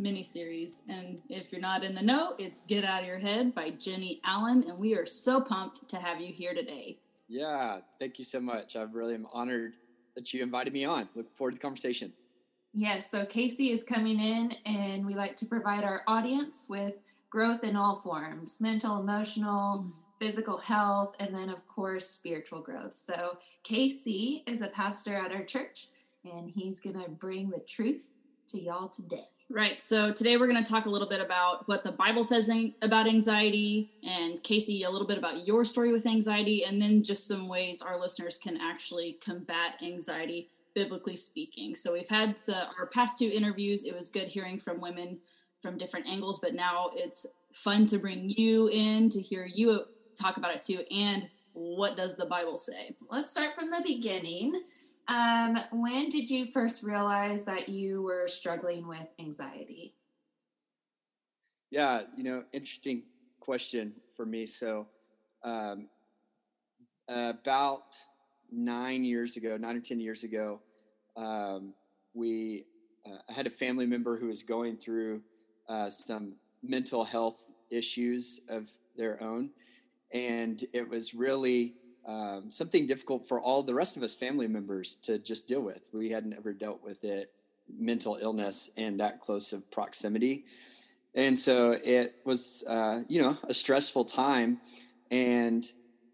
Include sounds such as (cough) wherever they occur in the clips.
miniseries. And if you're not in the know, it's Get Out of Your Head by Jennie Allen. And we are so pumped to have you here today. Yeah, thank you so much. I really am honored that you invited me on. Look forward to the conversation. Yes, so Casey is coming in, and we like to provide our audience with growth in all forms mental, emotional, physical health, and then, of course, spiritual growth. So, Casey is a pastor at our church, and he's going to bring the truth to y'all today. Right. So today we're going to talk a little bit about what the Bible says about anxiety, and Casey, a little bit about your story with anxiety, and then just some ways our listeners can actually combat anxiety, biblically speaking. So we've had uh, our past two interviews. It was good hearing from women from different angles, but now it's fun to bring you in to hear you talk about it too. And what does the Bible say? Let's start from the beginning. Um, when did you first realize that you were struggling with anxiety? Yeah, you know, interesting question for me. So, um, about nine years ago, nine or 10 years ago, um, we uh, I had a family member who was going through uh, some mental health issues of their own. And it was really um, something difficult for all the rest of us family members to just deal with. We hadn't ever dealt with it, mental illness, and that close of proximity. And so it was, uh, you know, a stressful time. And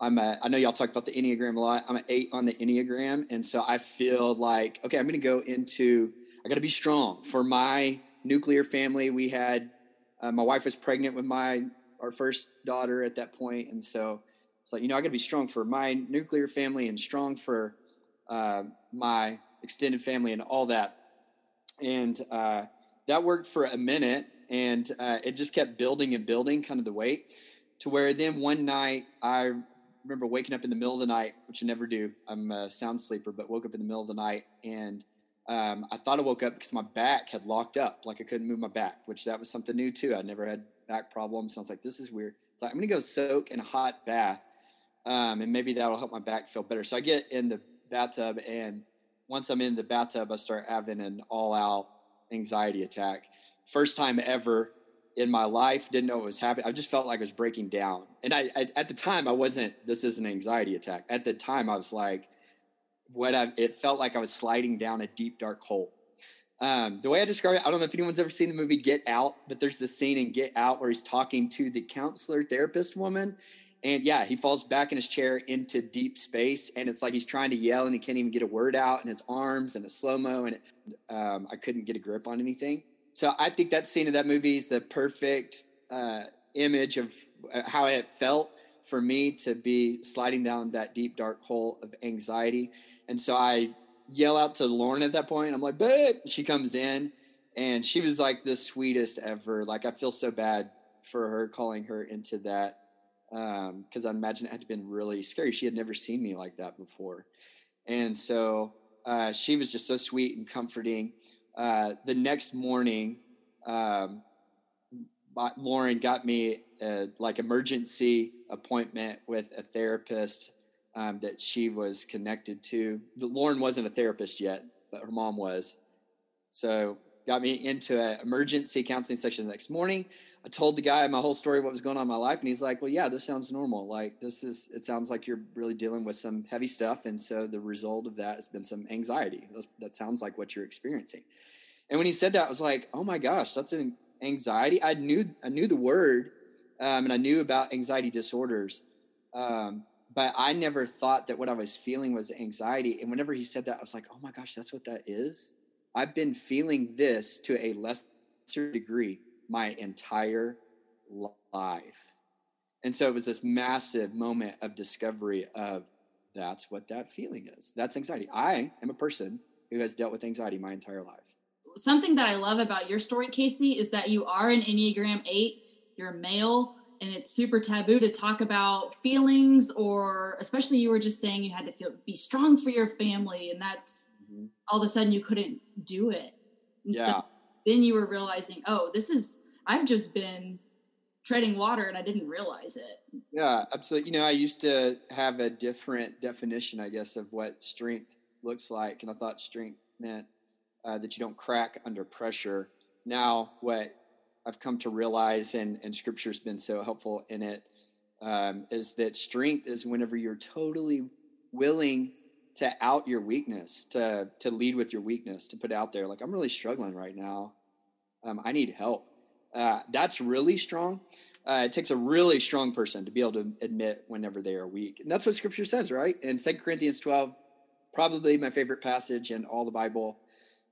I'm a, I know y'all talk about the Enneagram a lot. I'm an eight on the Enneagram. And so I feel like, okay, I'm going to go into, I got to be strong for my nuclear family. We had, uh, my wife was pregnant with my, our first daughter at that point, And so it's like, you know, I got to be strong for my nuclear family and strong for uh, my extended family and all that. And uh, that worked for a minute. And uh, it just kept building and building kind of the weight to where then one night I remember waking up in the middle of the night, which I never do. I'm a sound sleeper, but woke up in the middle of the night and um, I thought I woke up because my back had locked up, like I couldn't move my back, which that was something new too. I never had back problems. So I was like, this is weird. So I'm to go soak in a hot bath um, and maybe that'll help my back feel better. So I get in the bathtub, and once I'm in the bathtub, I start having an all-out anxiety attack. First time ever in my life, didn't know what was happening. I just felt like I was breaking down, and I, I at the time I wasn't. This is an anxiety attack. At the time, I was like, what I, it felt like I was sliding down a deep dark hole. Um, the way I describe it, I don't know if anyone's ever seen the movie Get Out, but there's this scene in Get Out where he's talking to the counselor therapist woman, and yeah, he falls back in his chair into deep space, and it's like he's trying to yell and he can't even get a word out, and his arms and a slow mo, and um, I couldn't get a grip on anything. So I think that scene of that movie is the perfect uh, image of uh, how it felt for me to be sliding down that deep dark hole of anxiety. And so I yell out to Lauren at that point. I'm like, "Babe!" She comes in, and she was like the sweetest ever. Like I feel so bad for her calling her into that because um, I imagine it had been really scary. She had never seen me like that before, and so uh, she was just so sweet and comforting. Uh, the next morning, um, Lauren got me a, like emergency appointment with a therapist um, that she was connected to. Lauren wasn't a therapist yet, but her mom was. So got me into an emergency counseling session the next morning. I told the guy my whole story, what was going on in my life, and he's like, "Well, yeah, this sounds normal. Like this is. It sounds like you're really dealing with some heavy stuff, and so the result of that has been some anxiety. that sounds like what you're experiencing." And when he said that, I was like, "Oh my gosh, that's an anxiety." I knew I knew the word, um, and I knew about anxiety disorders, Um, but I never thought that what I was feeling was anxiety. And whenever he said that, I was like, oh my gosh, that's what that is. I've been feeling this to a lesser degree my entire life. And so it was this massive moment of discovery of that's what that feeling is. That's anxiety. I am a person who has dealt with anxiety my entire life. Something that I love about your story, Casey, is that you are an Enneagram 8, you're a male, and it's super taboo to talk about feelings or especially you were just saying you had to feel be strong for your family and that's mm-hmm. all of a sudden you couldn't do it. And yeah. So then you were realizing, oh, this is I've just been treading water and I didn't realize it. Yeah, absolutely. You know, I used to have a different definition, I guess, of what strength looks like. And I thought strength meant uh, that you don't crack under pressure. Now, what I've come to realize, and, and scripture's been so helpful in it, um, is that strength is whenever you're totally willing to out your weakness, to, to lead with your weakness, to put out there, like, I'm really struggling right now. Um, I need help. Uh, that's really strong. Uh, it takes a really strong person to be able to admit whenever they are weak. And that's what scripture says, right? In Second Corinthians 12, probably my favorite passage in all the Bible,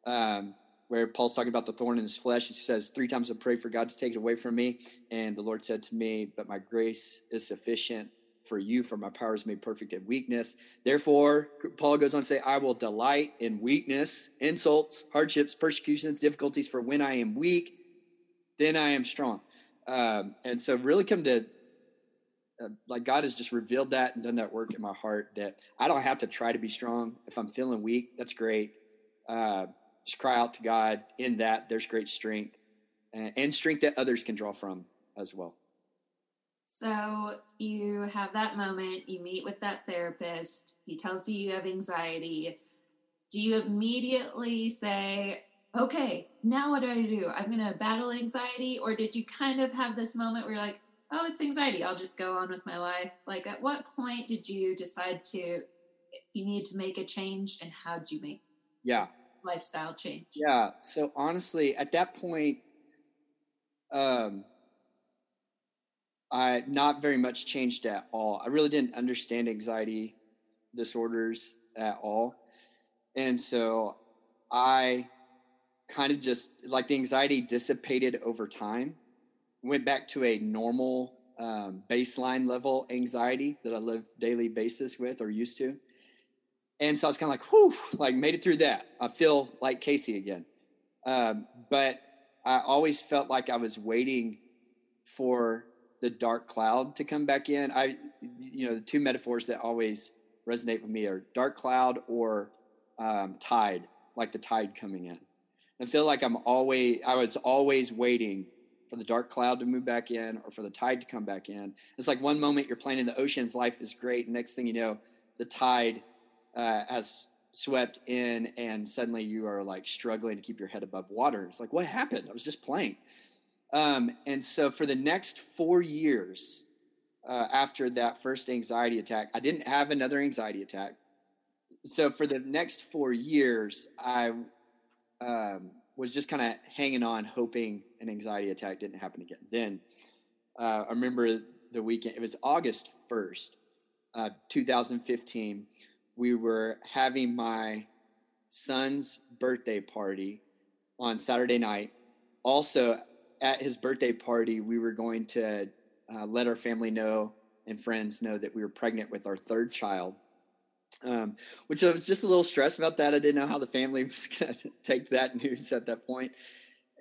um, where Paul's talking about the thorn in his flesh. He says, Three times I prayed for God to take it away from me. And the Lord said to me, But my grace is sufficient for you, for my power is made perfect in weakness. Therefore, Paul goes on to say, I will delight in weakness, insults, hardships, persecutions, difficulties, for when I am weak, then I am strong. Um, and so, really come to uh, like God has just revealed that and done that work in my heart that I don't have to try to be strong. If I'm feeling weak, that's great. Uh, just cry out to God in that. There's great strength and, and strength that others can draw from as well. So you have that moment, you meet with that therapist, he tells you you have anxiety. Do you immediately say, okay, now what do I do? I'm going to battle anxiety? Or did you kind of have this moment where you're like, oh, it's anxiety. I'll just go on with my life. Like, at what point did you decide to, you need to make a change and how did you make yeah lifestyle change? Yeah. So honestly, at that point, um, I not very much changed at all. I really didn't understand anxiety disorders at all. And so I kind of just like the anxiety dissipated over time, went back to a normal um, baseline level anxiety that I live daily basis with or used to. And so I was kind of like, whew, like made it through that. I feel like Casey again. Um, but I always felt like I was waiting for the dark cloud to come back in. I, you know, the two metaphors that always resonate with me are dark cloud or um, tide, like the tide coming in. I feel like I'm always, I was always waiting for the dark cloud to move back in or for the tide to come back in. It's like one moment you're playing in the oceans, life is great. Next thing you know, the tide uh, has swept in and suddenly you are like struggling to keep your head above water. It's like, what happened? I was just playing. Um, and so for the next four years uh, after that first anxiety attack, I didn't have another anxiety attack. So for the next four years, I um, was just kind of hanging on, hoping an anxiety attack didn't happen again. Then uh, I remember the weekend, it was August 1st, uh, 2015. We were having my son's birthday party on Saturday night. Also, at his birthday party, we were going to uh, let our family know and friends know that we were pregnant with our third child um, which I was just a little stressed about that. I didn't know how the family (laughs) was going to take that news at that point.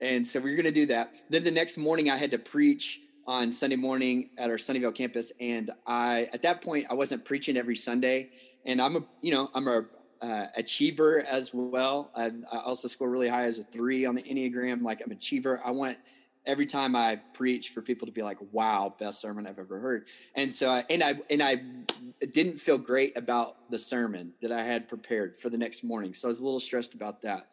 And so we were going to do that. Then the next morning, I had to preach on Sunday morning at our Sunnyvale campus. And I, at that point, I wasn't preaching every Sunday. And I'm a, you know, I'm a uh, achiever as well. I, I also score really high as a three on the Enneagram. Like I'm achiever. I want every time I preach for people to be like, "Wow, best sermon I've ever heard." And so, I, and I and I didn't feel great about the sermon that I had prepared for the next morning, so I was a little stressed about that.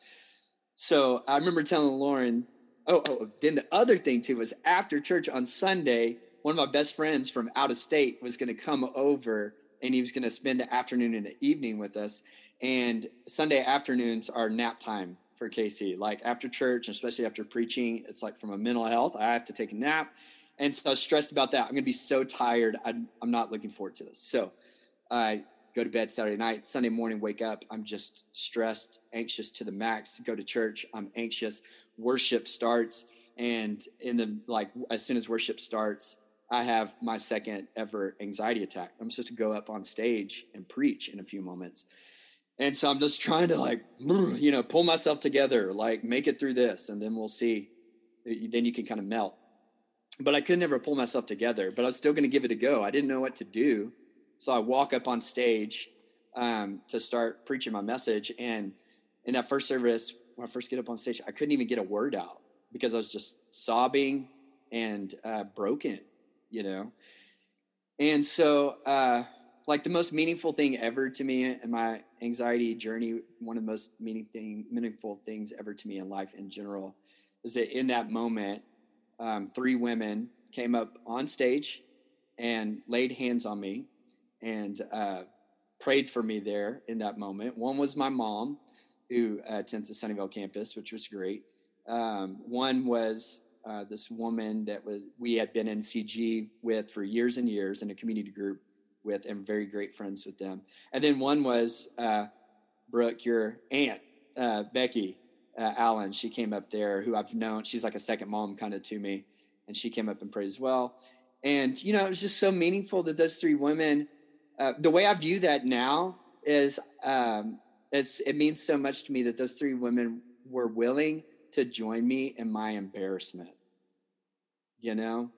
So I remember telling Lauren, "Oh, oh." Then the other thing too was after church on Sunday, one of my best friends from out of state was going to come over, and he was going to spend the afternoon and the evening with us. And Sunday afternoons are nap time for Casey. Like after church, especially after preaching, it's like from a mental health, I have to take a nap. And so I was stressed about that. I'm going to be so tired. I'm, I'm not looking forward to this. So I go to bed Saturday night. Sunday morning, wake up. I'm just stressed, anxious to the max. Go to church. I'm anxious. Worship starts. And in the like, as soon as worship starts, I have my second ever anxiety attack. I'm supposed to go up on stage and preach in a few moments. And so I'm just trying to like, (laughs) you know, pull myself together, like make it through this, and then we'll see. Then you can kind of melt but I could never pull myself together. But I was still going to give it a go. I didn't know what to do, so I walk up on stage um, to start preaching my message. And in that first service, when I first get up on stage, I couldn't even get a word out because I was just sobbing and uh, broken, you know. And so, uh, like the most meaningful thing ever to me in my anxiety journey, one of the most meaning thing, meaningful things ever to me in life in general, is that in that moment um, three women came up on stage and laid hands on me and uh, prayed for me there in that moment. One was my mom, who uh, attends the Sunnyvale campus, which was great. Um, one was uh, this woman that was we had been in CG with for years and years in a community group with, and very great friends with them. And then one was uh, Brooke, your aunt, uh, Becky, uh, Allen, she came up there, who I've known. She's like a second mom kind of to me, and she came up and prayed as well. And you know, it was just so meaningful that those three women. Uh, the way I view that now is, um, it means so much to me that those three women were willing to join me in my embarrassment. You know,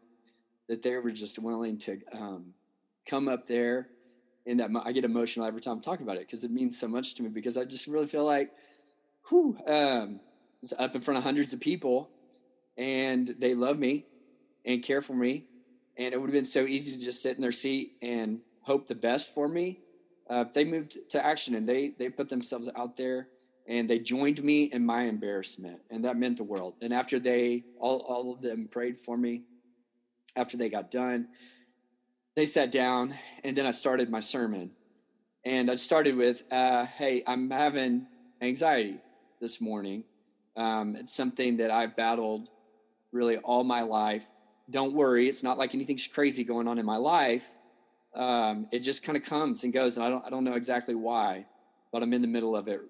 that they were just willing to um, come up there. And that I get emotional every time I talk about it because it means so much to me. Because I just really feel like whew, um, up in front of hundreds of people, and they love me and care for me. And it would have been so easy to just sit in their seat and hope the best for me. Uh, they moved to action and they they put themselves out there and they joined me in my embarrassment, and that meant the world. And after they all all of them prayed for me, after they got done, they sat down, and then I started my sermon. And I started with, uh, "Hey, I'm having anxiety this morning. Um, it's something that I've battled really all my life. Don't worry, it's not like anything's crazy going on in my life. Um, it just kind of comes and goes, and I don't, I don't know exactly why, but I'm in the middle of it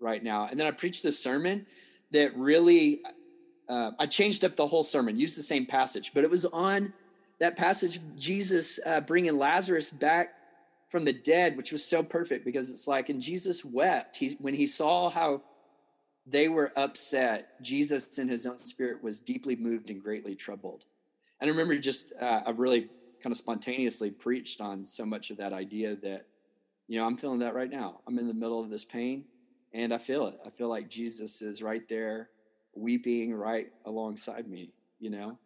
right now. And then I preached this sermon that really, uh, I changed up the whole sermon, used the same passage, but it was on that passage, Jesus uh, bringing Lazarus back from the dead, which was so perfect because it's like, and Jesus wept. He, when he saw how they were upset. Jesus, in his own spirit, was deeply moved and greatly troubled. And I remember just, uh, I really kind of spontaneously preached on so much of that idea that, you know, I'm feeling that right now. I'm in the middle of this pain and I feel it. I feel like Jesus is right there weeping right alongside me, you know?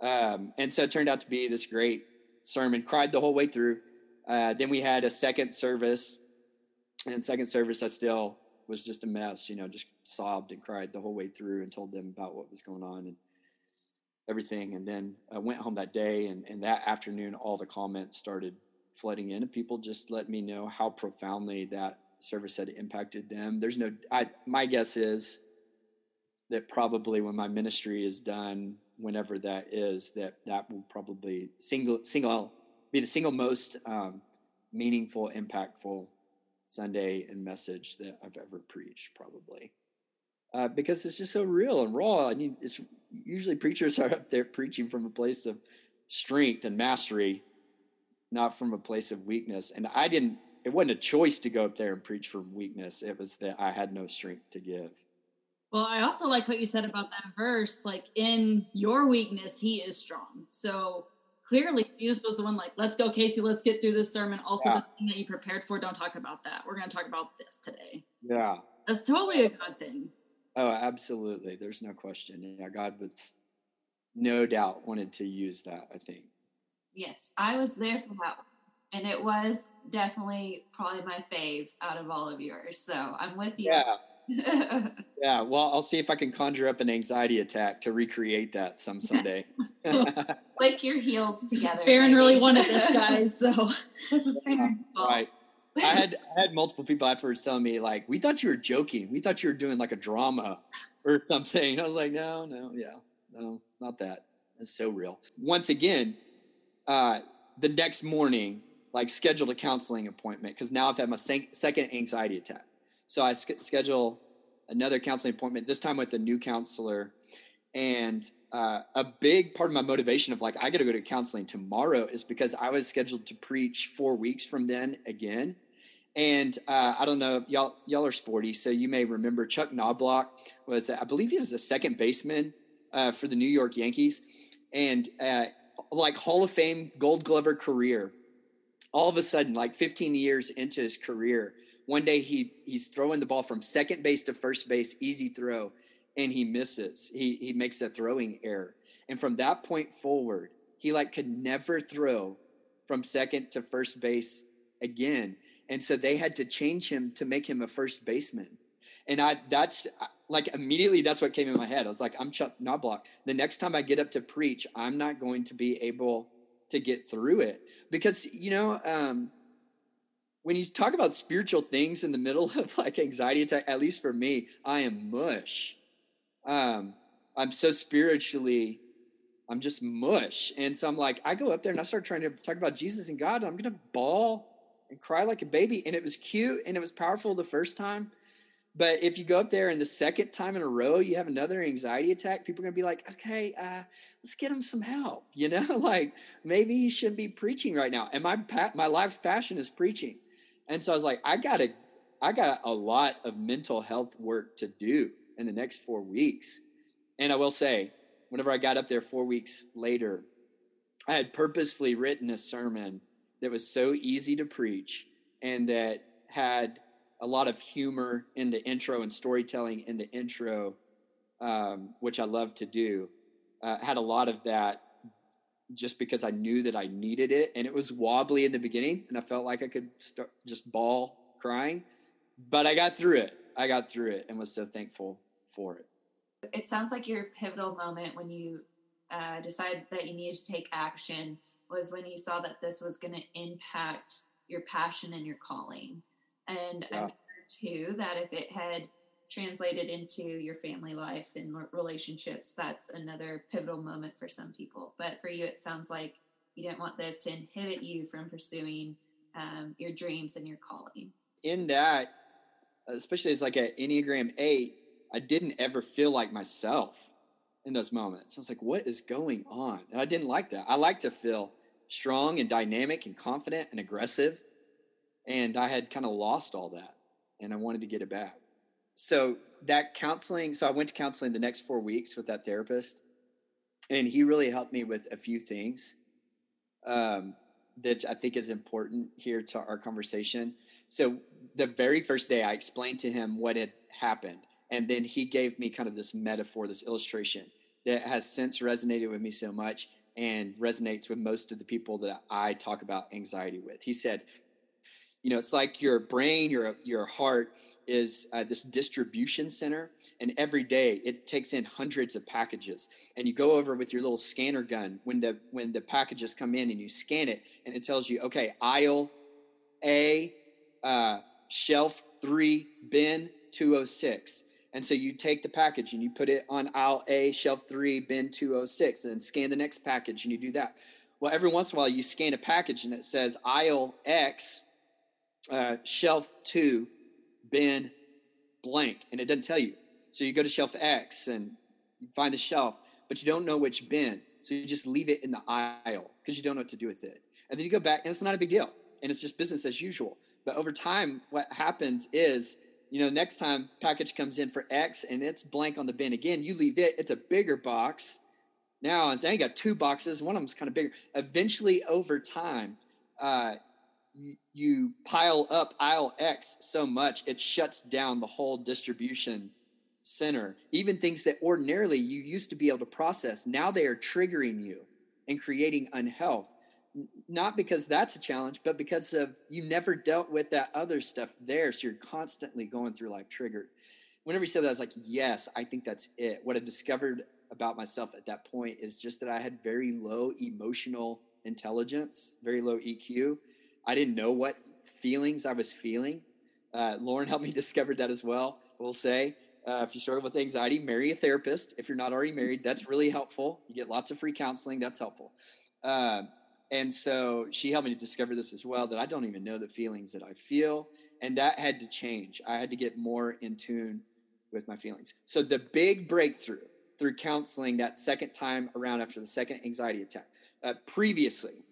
Um, and so it turned out to be this great sermon, cried the whole way through. Uh, then we had a second service. And second service, I still was just a mess, you know, just sobbed and cried the whole way through and told them about what was going on and everything. And then I went home that day and, and that afternoon, all the comments started flooding in and people just let me know how profoundly that service had impacted them. There's no, I, my guess is that probably when my ministry is done, whenever that is, that that will probably single, single, be the single most um, meaningful, impactful Sunday and message that I've ever preached, probably. Uh, because it's just so real and raw. I mean, it's usually preachers are up there preaching from a place of strength and mastery, not from a place of weakness. And I didn't. It wasn't a choice to go up there and preach from weakness. It was that I had no strength to give. Well, I also like what you said about that verse. Like in your weakness, He is strong. So clearly Jesus was the one like, let's go, Casey, let's get through this sermon. Also, yeah. the thing that you prepared for, don't talk about that. We're going to talk about this today. Yeah. That's totally a God thing. Oh, absolutely. There's no question. Yeah, God would no doubt wanted to use that, I think. Yes, I was there for that And it was definitely probably my fave out of all of yours. So I'm with you. Yeah. (laughs) yeah, well, I'll see if I can conjure up an anxiety attack to recreate that some (laughs) Sunday. Click (laughs) your heels together. Farron really wanted this, (laughs) guys. So this is Farron. Right. I had I had multiple people afterwards telling me like, "We thought you were joking. We thought you were doing like a drama or something." I was like, "No, no, yeah, no, not that." It's so real. Once again, uh, the next morning, like scheduled a counseling appointment because now I've had my second anxiety attack. So I sk- schedule another counseling appointment, this time with a new counselor. And uh, a big part of my motivation of like, I got to go to counseling tomorrow is because I was scheduled to preach four weeks from then again. And uh, I don't know, y'all, y'all are sporty, so you may remember Chuck Knoblauch was, I believe he was the second baseman uh, for the New York Yankees, and uh, like Hall of Fame Gold Glover career. All of a sudden, like 15 years into his career, one day he he's throwing the ball from second base to first base, easy throw, and he misses. He he makes a throwing error, and from that point forward, he like could never throw from second to first base again. And so they had to change him to make him a first baseman. And I that's like immediately that's what came in my head. I was like, I'm Chuck Knoblauch. The next time I get up to preach, I'm not going to be able to get through it because you know um, when you talk about spiritual things in the middle (laughs) of like anxiety attack, at least for me, I am mush. Um, I'm so spiritually, I'm just mush, and so I'm like, I go up there and I start trying to talk about Jesus and God. And I'm gonna bawl and cry like a baby, and it was cute and it was powerful the first time but if you go up there and the second time in a row you have another anxiety attack, people are going to be like, okay, uh, let's get him some help. (laughs) You know, like maybe he shouldn't be preaching right now. And my my life's passion is preaching. And so I was like, I got to, I got a lot of mental health work to do in the next four weeks. And I will say, whenever I got up there four weeks later, I had purposefully written a sermon that was so easy to preach and that had a lot of humor in the intro and storytelling in the intro, um, which I love to do. Uh, had a lot of that just because I knew that I needed it, and it was wobbly in the beginning, and I felt like I could start just bawl crying, but I got through it. I got through it, and was so thankful for it. It sounds like your pivotal moment when you uh, decided that you needed to take action was when you saw that this was going to impact your passion and your calling. And yeah. I'm sure too that if it had translated into your family life and relationships, that's another pivotal moment for some people. But for you, it sounds like you didn't want this to inhibit you from pursuing um, your dreams and your calling. In that, especially as like an Enneagram 8, I didn't ever feel like myself in those moments. I was like, what is going on? And I didn't like that. I like to feel strong and dynamic and confident and aggressive. And I had kind of lost all that and I wanted to get it back. So that counseling, so I went to counseling the next four weeks with that therapist, and he really helped me with a few things um, that I think is important here to our conversation. So the very first day, I explained to him what had happened, and then he gave me kind of this metaphor, this illustration that has since resonated with me so much and resonates with most of the people that I talk about anxiety with. He said, you know it's like your brain your your heart is uh, this distribution center and every day it takes in hundreds of packages. And you go over with your little scanner gun when the when the packages come in and you scan it and it tells you okay aisle a uh, shelf 3 bin 206 and so you take the package and you put it on aisle a shelf 3 bin 206 and scan the next package and you do that. Well every once in a while you scan a package and it says aisle x uh, shelf two, bin blank, and it doesn't tell you. So you go to shelf X and you find the shelf, but you don't know which bin. So you just leave it in the aisle because you don't know what to do with it. And then you go back, and it's not a big deal. And it's just business as usual. But over time, what happens is, you know, next time package comes in for X and it's blank on the bin again, you leave it, it's a bigger box. Now, now you got two boxes, one of them's kind of bigger. Eventually, over time, uh, you pile up aisle X so much, it shuts down the whole distribution center. Even things that ordinarily you used to be able to process, now they are triggering you and creating unhealth. Not because that's a challenge, but because of you never dealt with that other stuff there. So you're constantly going through life triggered. Whenever you said that, I was like, yes, I think that's it. What I discovered about myself at that point is just that I had very low emotional intelligence, very low EQ I didn't know what feelings I was feeling. Uh, Lauren helped me (laughs) discover that as well, we'll say. uh, if you struggle with anxiety, marry a therapist. If you're not already married, that's really helpful. You get lots of free counseling. That's helpful. Uh, and so she helped me to discover this as well that I don't even know the feelings that I feel. And that had to change. I had to get more in tune with my feelings. So the big breakthrough through counseling that second time around after the second anxiety attack. Uh, previously,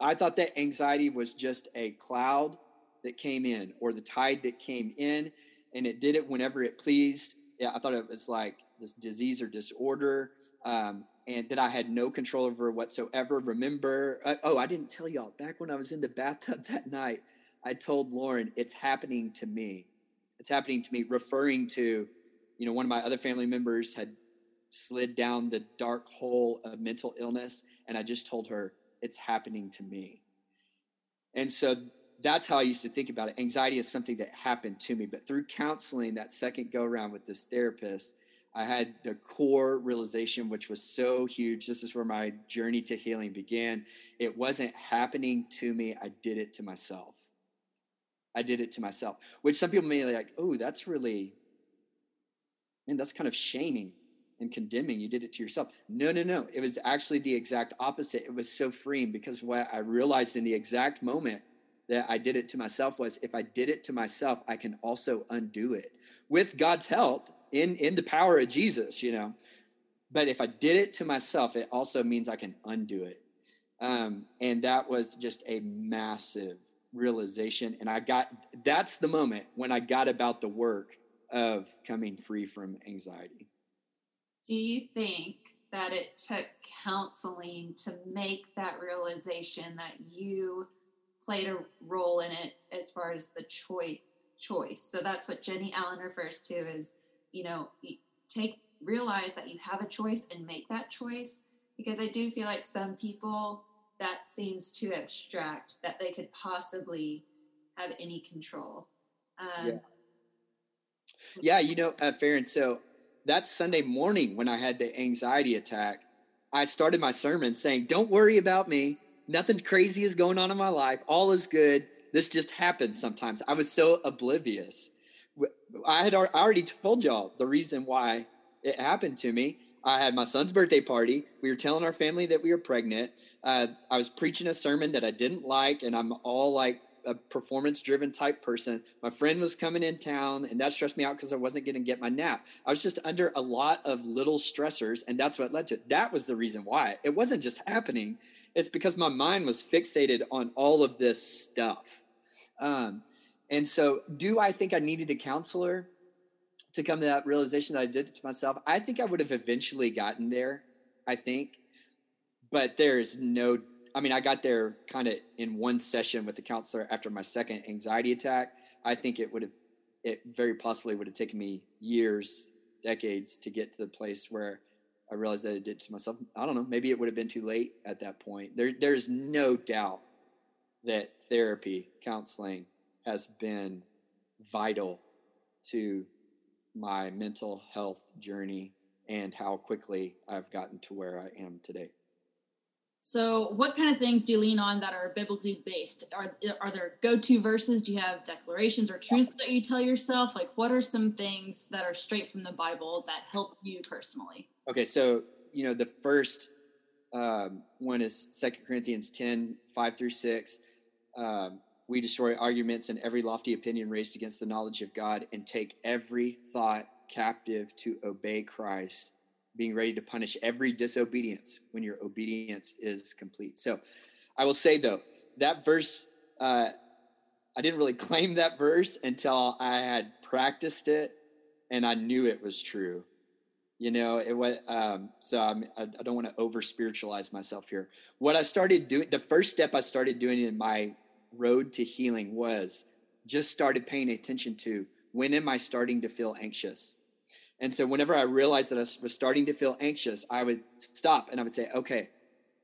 I thought that anxiety was just a cloud that came in or the tide that came in and it did it whenever it pleased. Yeah, I thought it was like this disease or disorder. Um, and that I had no control over whatsoever. Remember, uh, oh, I didn't tell y'all back when I was in the bathtub (laughs) that night, I told Lauren, it's happening to me. It's happening to me, referring to, you know, one of my other family members had slid down the dark hole of mental illness. And I just told her, it's happening to me. And so that's how I used to think about it. Anxiety is something that happened to me. But through counseling, that second go around with this therapist, I had the core realization, which was so huge. This is where my journey to healing began. It wasn't happening to me, I did it to myself. I did it to myself, which some people may be like, oh, that's really, man, that's kind of shaming and condemning. You did it to yourself. No, no, no. It was actually the exact opposite. It was so freeing because what I realized in the exact moment that I did it to myself was if I did it to myself, I can also undo it with God's help in, in the power of Jesus, you know. But if I did it to myself, it also means I can undo it. Um, and that was just a massive realization. And I got that's the moment when I got about the work of coming free from anxiety. Do you think that it took counseling to make that realization that you played a role in it as far as the choice choice. So that's what Jennie Allen refers to is you know, take realize that you have a choice and make that choice because I do feel like some people that seems too abstract that they could possibly have any control. Um, yeah. yeah, you know, uh, Farron, so that Sunday morning when I had the anxiety attack, I started my sermon saying, Don't worry about me. Nothing crazy is going on in my life. All is good. This just happens sometimes. I was so oblivious. I had already told y'all the reason why it happened to me. I had my son's birthday party. We were telling our family that we were pregnant. Uh, I was preaching a sermon that I didn't like, and I'm all like a performance driven type person. My friend was coming in town, and that stressed me out because I wasn't going to get my nap. I was just under a lot of little stressors, and that's what led to it. That was the reason why. It wasn't just happening, it's because my mind was fixated on all of this stuff. Um, and so, do I think I needed a counselor to come to that realization that I did it to myself? I think I would have eventually gotten there, I think. But there's no I mean, I got there kind of in one session with the counselor after my second anxiety attack. I think it would have, it very possibly would have taken me years, decades to get to the place where I realized that I did to myself. I don't know. Maybe it would have been too late at that point. There, there's no doubt that therapy, counseling has been vital to my mental health journey and how quickly I've gotten to where I am today. So, what kind of things do you lean on that are biblically based? Are are there go-to verses? Do you have declarations or truths that you tell yourself? Like, what are some things that are straight from the Bible that help you personally? Okay, so you know the first um, one is Second Corinthians 10, 5 through 6. Um, we destroy arguments and every lofty opinion raised against the knowledge of God and take every thought captive to obey Christ being ready to punish every disobedience when your obedience is complete. So I will say though, that verse, uh, I didn't really (laughs) claim that verse until I had practiced it and I knew it was true. You know, it was, um, so I'm, I, I don't want to over spiritualize myself here. What I started doing, the first step I started doing in my road to healing was just started paying attention to when am I starting to feel anxious? And so whenever I realized that I was starting to feel anxious, I would stop and I would say, okay,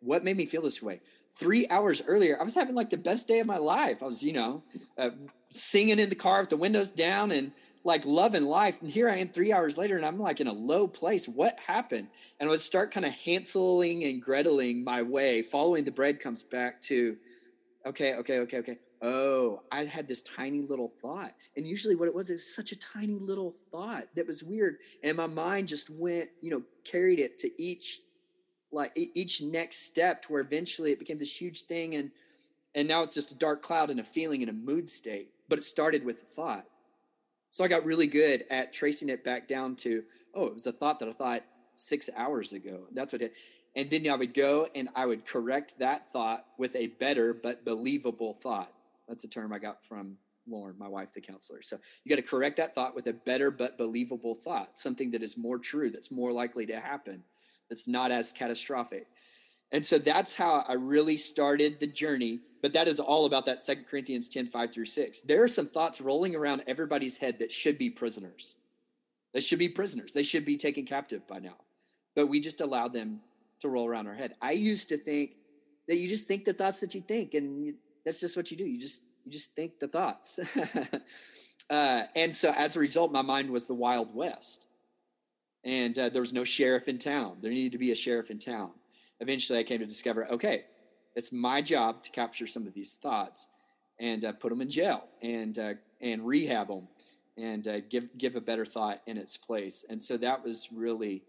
what made me feel this way? Three hours earlier, I was having like the best day of my life. I was, you know, uh, singing in the car with the windows down and like loving life. And here I am three hours later and I'm like in a low place. What happened? And I would start kind of Hanseling and Greteling my way, following the breadcrumbs back to, okay, okay, okay, okay. Oh, I had this tiny little thought. And usually what it was, it was such a tiny little thought that was weird. And my mind just went, you know, carried it to each like each next step to where eventually it became this huge thing and and now it's just a dark cloud and a feeling and a mood state. But it started with a thought. So I got really good at tracing it back down to, oh, it was a thought that I thought six hours ago. That's what it and then I would go and I would correct that thought with a better but believable thought. That's a term I got from Lauren, my wife, the counselor. So you got to correct that thought with a better but believable thought, something that is more true, that's more likely to happen, that's not as catastrophic. And so that's how I really started the journey. But that is all about that Second Corinthians 10, 5 through 6. There are some thoughts rolling around everybody's head that should be prisoners. They should be prisoners. They should be taken captive by now. But we just allow them to roll around our head. I used to think that you just think the thoughts that you think, and that's just what you do. You just you just think the thoughts. (laughs) uh, and so as a result, my mind was the Wild West, and uh, there was no sheriff in town. There needed to be a sheriff in town. Eventually, I came to discover, okay, it's my job to capture some of these thoughts and uh, put them in jail and uh, and rehab them and uh, give give a better thought in its place. And so that was really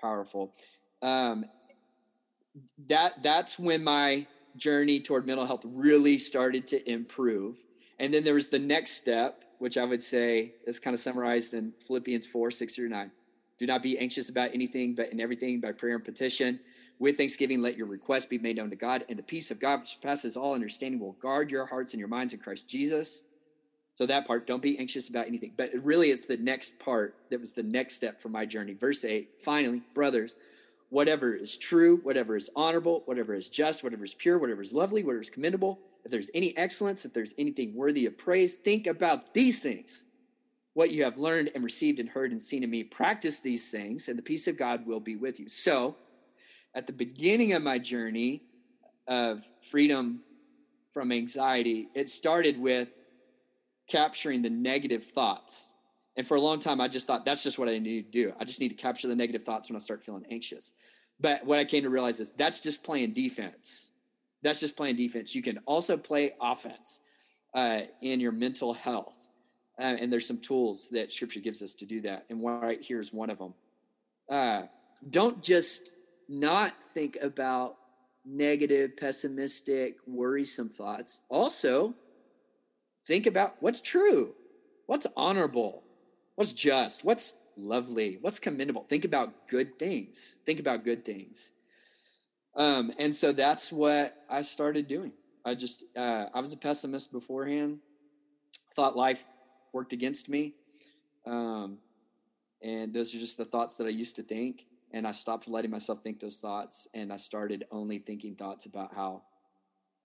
powerful. Um, that that's when my journey toward mental health really started to improve. And then there was the next step, which I would say is kind of summarized in Philippians 4, 6 through 9. Do not be anxious about anything, but in everything by prayer and petition. With thanksgiving, let your requests be made known to God, and the peace of God, which surpasses all understanding, will guard your hearts and your minds in Christ Jesus. So that part, don't be anxious about anything. But it really is the next part that was the next step for my journey. Verse 8, finally, brothers, whatever is true, whatever is honorable, whatever is just, whatever is pure, whatever is lovely, whatever is commendable, if there's any excellence, if there's anything worthy of praise, think about these things. What you have learned and received and heard and seen in me, practice these things, and the peace of God will be with you. So, at the beginning of my journey of freedom from anxiety, it started with capturing the negative thoughts and for a long time, I just thought that's just what I need to do. I just need to capture the negative thoughts when I start feeling anxious. But what I came to realize is that's just playing defense. That's just playing defense. You can also play offense uh, in your mental health. Uh, and there's some tools that scripture gives us to do that. And one right here is one of them. Uh, don't just not think about negative, pessimistic, worrisome thoughts. Also, think about what's true, what's honorable, What's just? What's lovely? What's commendable? Think about good things. Think about good things. Um, and so that's what I started doing. I just, uh, I was a pessimist beforehand, thought life worked against me. Um, and those are just the thoughts that I used to think. And I stopped letting myself think those thoughts. And I started only thinking thoughts about how,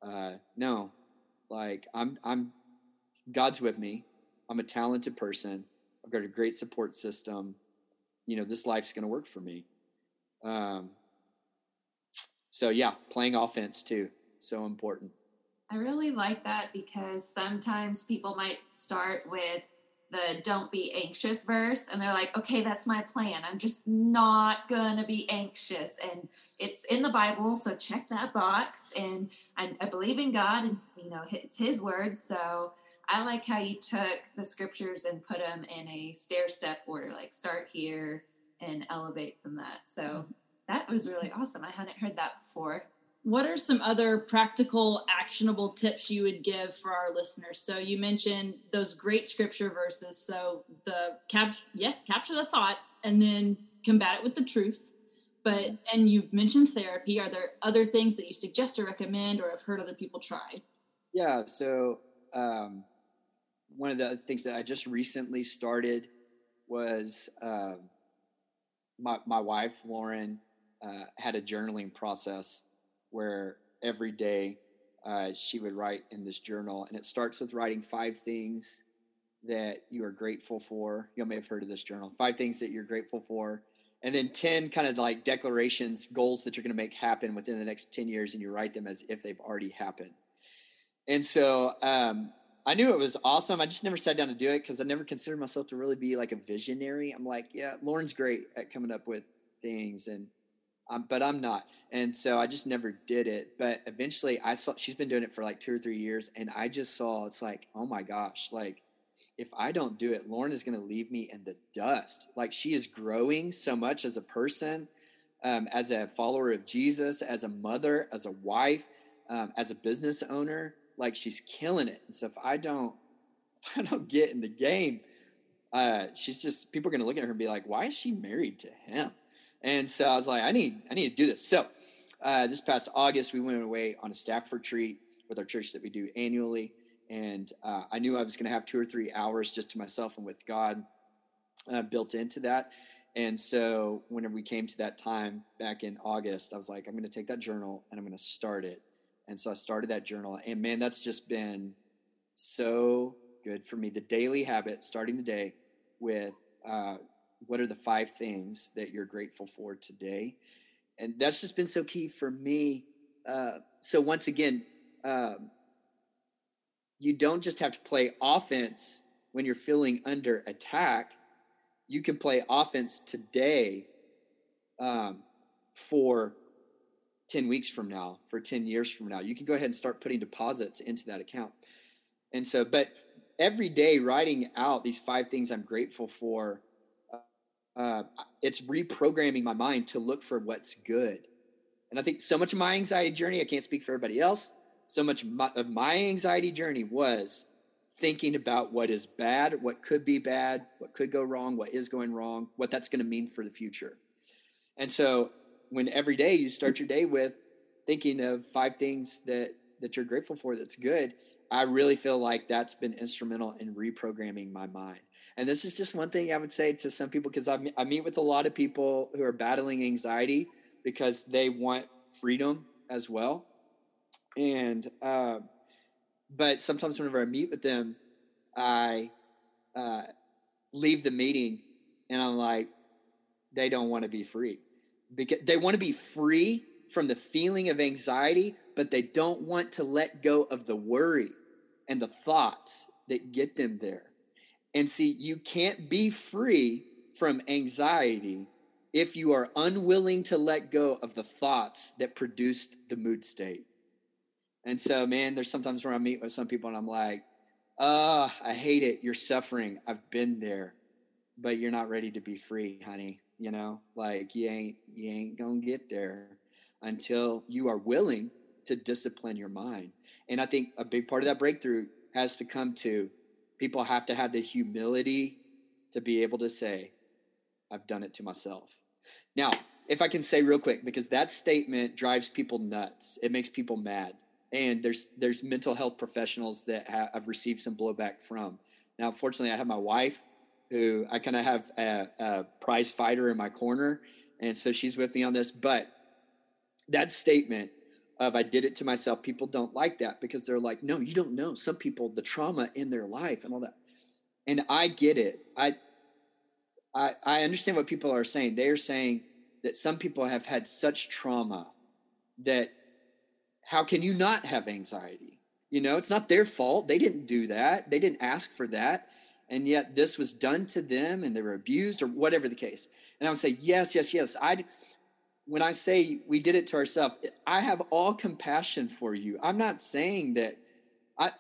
uh, no, like I'm, I'm, God's with me. I'm a talented person. I've got a great support system. You know, this life's going to work for me. Um, so yeah, playing offense too, so important. I really like that because sometimes people might start with the don't be anxious verse and they're like, okay, that's my plan. I'm just not gonna be anxious. And it's in the Bible, so check that box. And I, I believe in God and you know, it's his word. So I like how you took the scriptures and put them in a stair step order, like start here and elevate from that. So mm-hmm. that was really awesome. I hadn't heard that before. What are some other practical, actionable tips you would give for our listeners? So you mentioned those great scripture verses. So the cap, yes, capture the thought and then combat it with the truth. But and you mentioned therapy. Are there other things that you suggest or recommend, or have heard other people try? Yeah. So um, one of the things that I just recently started was uh, my my wife Lauren uh, had a journaling process where every day uh, she would write in this journal, and it starts with writing five things that you are grateful for. You may have heard of this journal. Five things that you're grateful for, and then ten kind of like declarations, goals that you're going to make happen within the next ten years, and you write them as if they've already happened. And so um, I knew it was awesome. I just never sat down to do it because I never considered myself to really be like a visionary. I'm like, yeah, Lauren's great at coming up with things, and um, but I'm not. And so I just never did it. But eventually I saw she's been doing it for like two or three years. And I just saw it's like, oh my gosh, like if I don't do it, Lauren is going to leave me in the dust. Like she is growing so much as a person, um, as a follower of Jesus, as a mother, as a wife, um, as a business owner. Like she's killing it. And so if I don't, (laughs) I don't get in the game, uh, she's just people are to look at her and be like, why is she married to him? And so I was like, I need, I need to do this. So uh, this past August, we went away on a staff retreat with our church that we do annually. And uh, I knew I was to have two or three hours just to myself and with God uh, built into that. And so whenever we came to that time back in August, I was like, I'm going to take that journal and I'm going to start it. And so I started that journal. And man, that's just been so good for me. The daily habit, starting the day with uh, what are the five things that you're grateful for today and that's just been so key for me uh, so once again um, you don't just have to play offense when you're feeling under attack you can play offense today um, for 10 weeks from now for 10 years from now you can go ahead and start putting deposits into that account and so but every day writing out these five things i'm grateful for uh, it's reprogramming my mind to look for what's good. And I think so much of my anxiety journey, I can't speak for everybody else. So much of my, of my anxiety journey was thinking about what is bad, what could be bad, what could go wrong, what is going wrong, what that's going to mean for the future. And so when every day you start your day with thinking of five things that that you're grateful for that's good, I really feel like that's been instrumental in reprogramming my mind. And this is just one thing I would say to some people because I, I meet with a lot of people who are battling anxiety because they want freedom as well. And, uh, but sometimes whenever I meet with them, I uh, leave the meeting and I'm like, they don't want to be free because they want to be free from the feeling of anxiety, but they don't want to let go of the worry and the thoughts that get them there. And see, you can't be free from anxiety if you are unwilling to let go of the thoughts that produced the mood state. And so, man, there's sometimes where I meet with some people and I'm like, oh, I hate it. You're suffering. I've been there, but you're not ready to be free, honey. You know, like you ain't, you ain't gonna get there until you are willing to discipline your mind. And I think a big part of that breakthrough has to come to people have to have the humility to be able to say, I've done it to myself. Now, if I can say real quick, because that statement drives people nuts, it makes people mad. And there's there's mental health professionals that have, I've received some blowback from. Now, fortunately, I have my wife, who I kind of have a, a prize fighter in my corner, and so she's with me on this. But that statement of I did it to myself, people don't like that because they're like, no, you don't know. Some people, the trauma in their life and all that. And I get it. I I, I understand what people are saying. They are saying that some people have had such trauma that how can you not have anxiety? You know, it's not their fault. They didn't do that. They didn't ask for that. And yet this was done to them and they were abused or whatever the case. And I would say, yes, yes, yes. I when I say we did it to ourselves, I have all compassion for you. I'm not saying that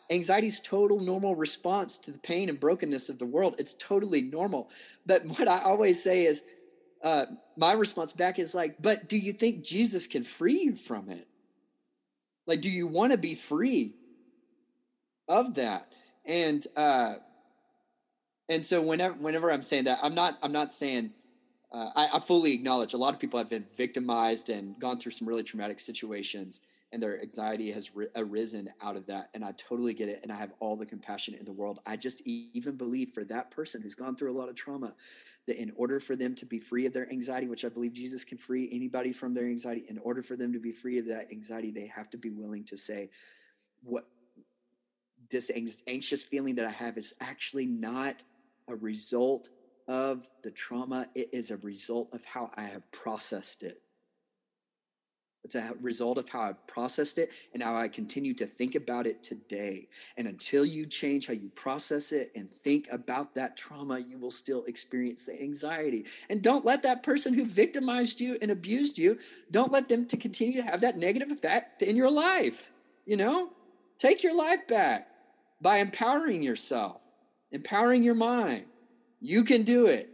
anxiety is total normal response to the pain and brokenness of the world. It's totally normal. But (laughs) what I always say is, uh, my response back is like, but do you think Jesus can free you from it? Like, do you want to be free of that? And uh, and so whenever whenever I'm saying that, I'm not I'm not saying uh, I, I, fully acknowledge a lot of people have been victimized and gone through some really traumatic situations and their anxiety has ri- arisen out of that and i totally get it and i have all the compassion in the world. I just even believe for that person who's gone through a lot of trauma that in order for them to be free of their anxiety which i believe jesus can free anybody from their anxiety in order for them to be free of that anxiety they have to be willing to say what this anxious feeling that i have is actually not a result of the trauma, it is a result of how I have processed it. It's a result of how I've processed it and how I continue to think about it today. And until you change how you process it and think about that trauma, you will still experience the anxiety. And don't let that person who victimized you and abused you, don't let them to continue to have that negative effect in your life. You know, take your life back by empowering yourself, empowering your mind. You can do it.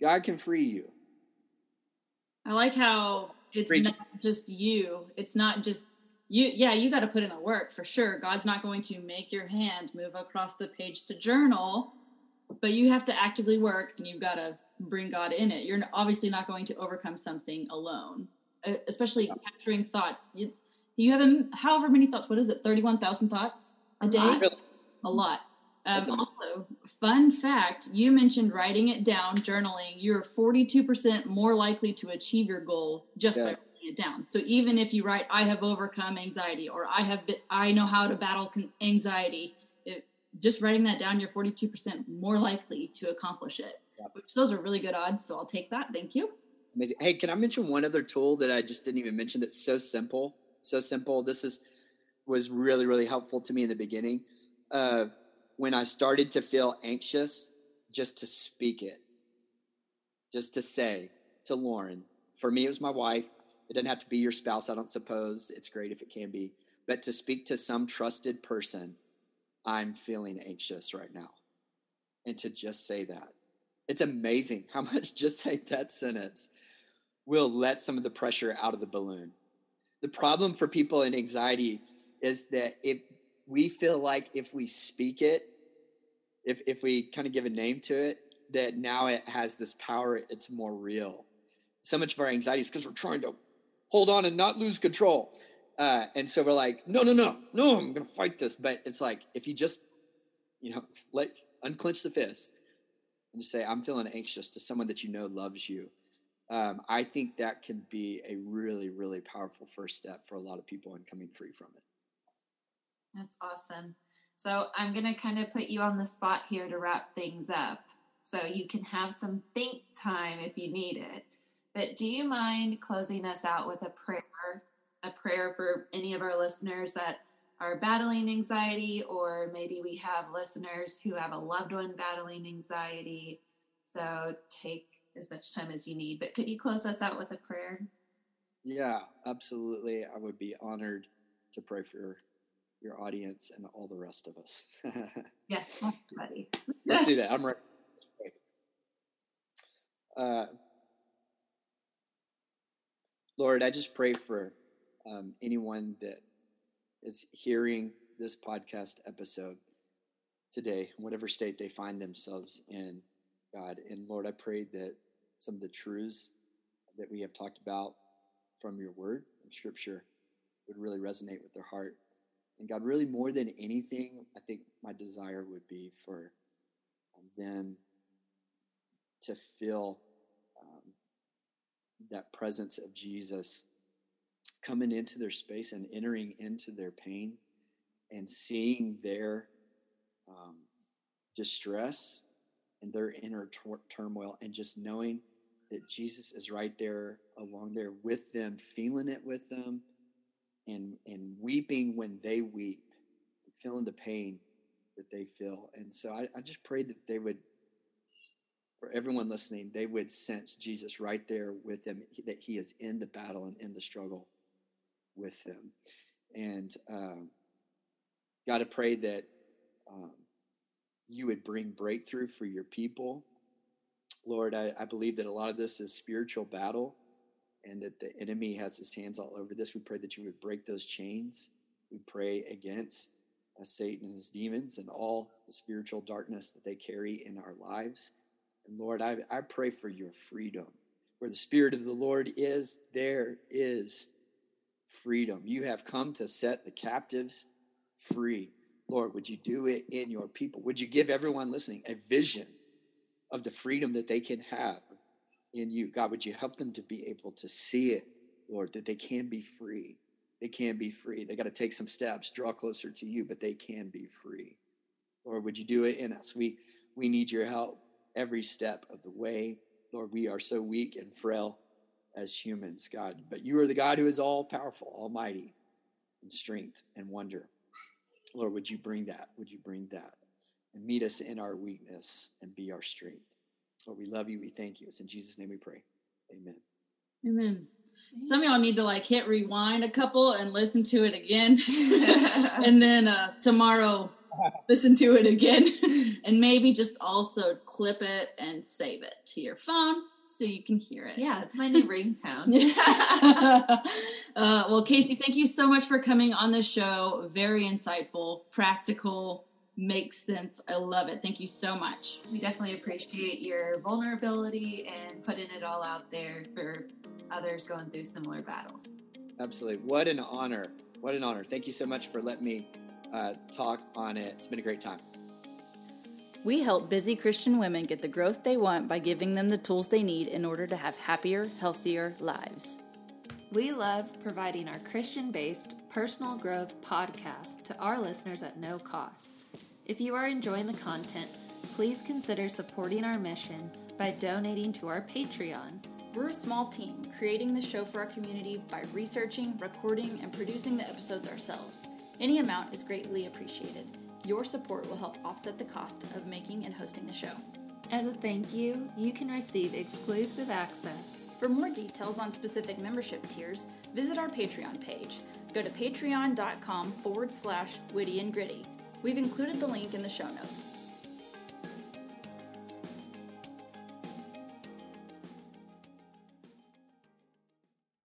God can free you. I like how it's Preach. not just you. It's not just you. Yeah, you got to put in the work for sure. God's not going to make your hand move across the page to journal, but you have to actively work and you've got to bring God in it. You're obviously not going to overcome something alone, especially capturing thoughts. It's, you have a, however many thoughts. What is it? 31,000 thoughts a day? A lot. Um, fun fact you mentioned writing it down, journaling. You're 42% more likely to achieve your goal just yeah. by writing it down. So even if you write, I have overcome anxiety or I have, been, I know how to battle anxiety, it, just writing that down, you're 42% more likely to accomplish it. Yeah. Which those are really good odds. So I'll take that. Thank you. It's amazing. Hey, can I mention one other tool that I just didn't even mention that's so simple? So simple. This is was really, really helpful to me in the beginning. Uh, when I started to feel anxious, just to speak it, just to say to Lauren, for me, it was my wife. It doesn't have to be your spouse, I don't suppose. It's great if it can be. But to speak to some trusted person, I'm feeling anxious right now. And to just say that. It's amazing how (laughs) much just saying that sentence will let some of the pressure out of the balloon. The problem for people in anxiety is that if we feel like if we speak it, if if we kind of give a name to it, that now it has this power, it's more real. So much of our anxiety is because we're trying to hold on and not lose control. Uh, and so we're like, no, no, no, no, I'm going to fight this. But it's like, if you just, you know, (laughs) let unclench the fist and just say, I'm feeling anxious to someone that you know loves you. Um, I think that can be a really, really powerful first step for a lot of people in coming free from it. That's awesome. So I'm going to kind of put you on the spot here to wrap things up. So you can have some think time if you need it. But do you mind closing us out with a prayer? A prayer for any of our listeners that are battling anxiety, or maybe we have listeners who have a loved one battling anxiety. So take as much time as you need. But could you close us out with a prayer? Yeah, absolutely. I would be honored to pray for your audience and all the rest of us. (laughs) yes, buddy. Let's do (laughs) that. I'm ready. Uh, Lord, I just pray for um, anyone that is hearing this podcast episode today, whatever state they find themselves in, God. And Lord, I pray that some of the truths that we have talked about from your word and scripture would really resonate with their heart. And God, really more than anything, I think my desire would be for them to feel um, that presence of Jesus coming into their space and entering into their pain and seeing their um, distress and their inner tor- turmoil and just knowing that Jesus is right there along there with them, feeling it with them, and and weeping when they weep, feeling the pain that they feel. And so I, I just pray that they would, for everyone listening, they would sense Jesus right there with them, that He is in the battle and in the struggle with them. And um, God, I pray that um, you would bring breakthrough for your people. Lord, I, I believe that a lot of this is spiritual battle and that the enemy has his hands all over this. We pray that you would break those chains. We pray against uh, Satan and his demons and all the spiritual darkness that they carry in our lives. And Lord, I, I pray for your freedom. Where the Spirit of the Lord is, there is freedom. You have come to set the captives free. Lord, would you do it in your people? Would you give everyone listening a vision of the freedom that they can have in you. God, would you help them to be able to see it, Lord, that they can be free. They can be free. They got to take some steps, draw closer to you, but they can be free. Lord, would you do it in us? We we need your help every step of the way. Lord, we are so weak and frail. as humans, God. But you are the God who is all powerful, almighty, and strength and wonder. Lord, would you bring that? Would you bring that? And meet us in our weakness and be our strength. Lord, we love you. We thank you. It's in Jesus' name we pray. Amen. Amen. Some of y'all need to like hit rewind a couple and listen to it again. (laughs) and then uh, tomorrow, listen to it again. (laughs) and maybe just also clip it and save it to your phone so you can hear it. Yeah, it's my new ringtone. (laughs) uh, well, Casey, thank you so much for coming on the show. Very insightful, practical, makes sense. I love it. Thank you so much. We definitely appreciate your vulnerability and putting it all out there for others going through similar battles. Absolutely. What an honor. What an honor. Thank you so much for letting me uh, talk on it. It's been a great time. We help busy Christian women get the growth they want by giving them the tools they need in order to have happier, healthier lives. We love providing our Christian based personal growth podcast to our listeners at no cost. If you are enjoying the content, please consider supporting our mission by donating to our Patreon. We're a small team creating the show for our community by researching, recording, and producing the episodes ourselves. Any amount is greatly appreciated. Your support will help offset the cost of making and hosting the show. As a thank you, you can receive exclusive access. For more details on specific membership tiers, visit our Patreon page. Go to patreon.com forward slash witty and gritty. We've included the link in the show notes.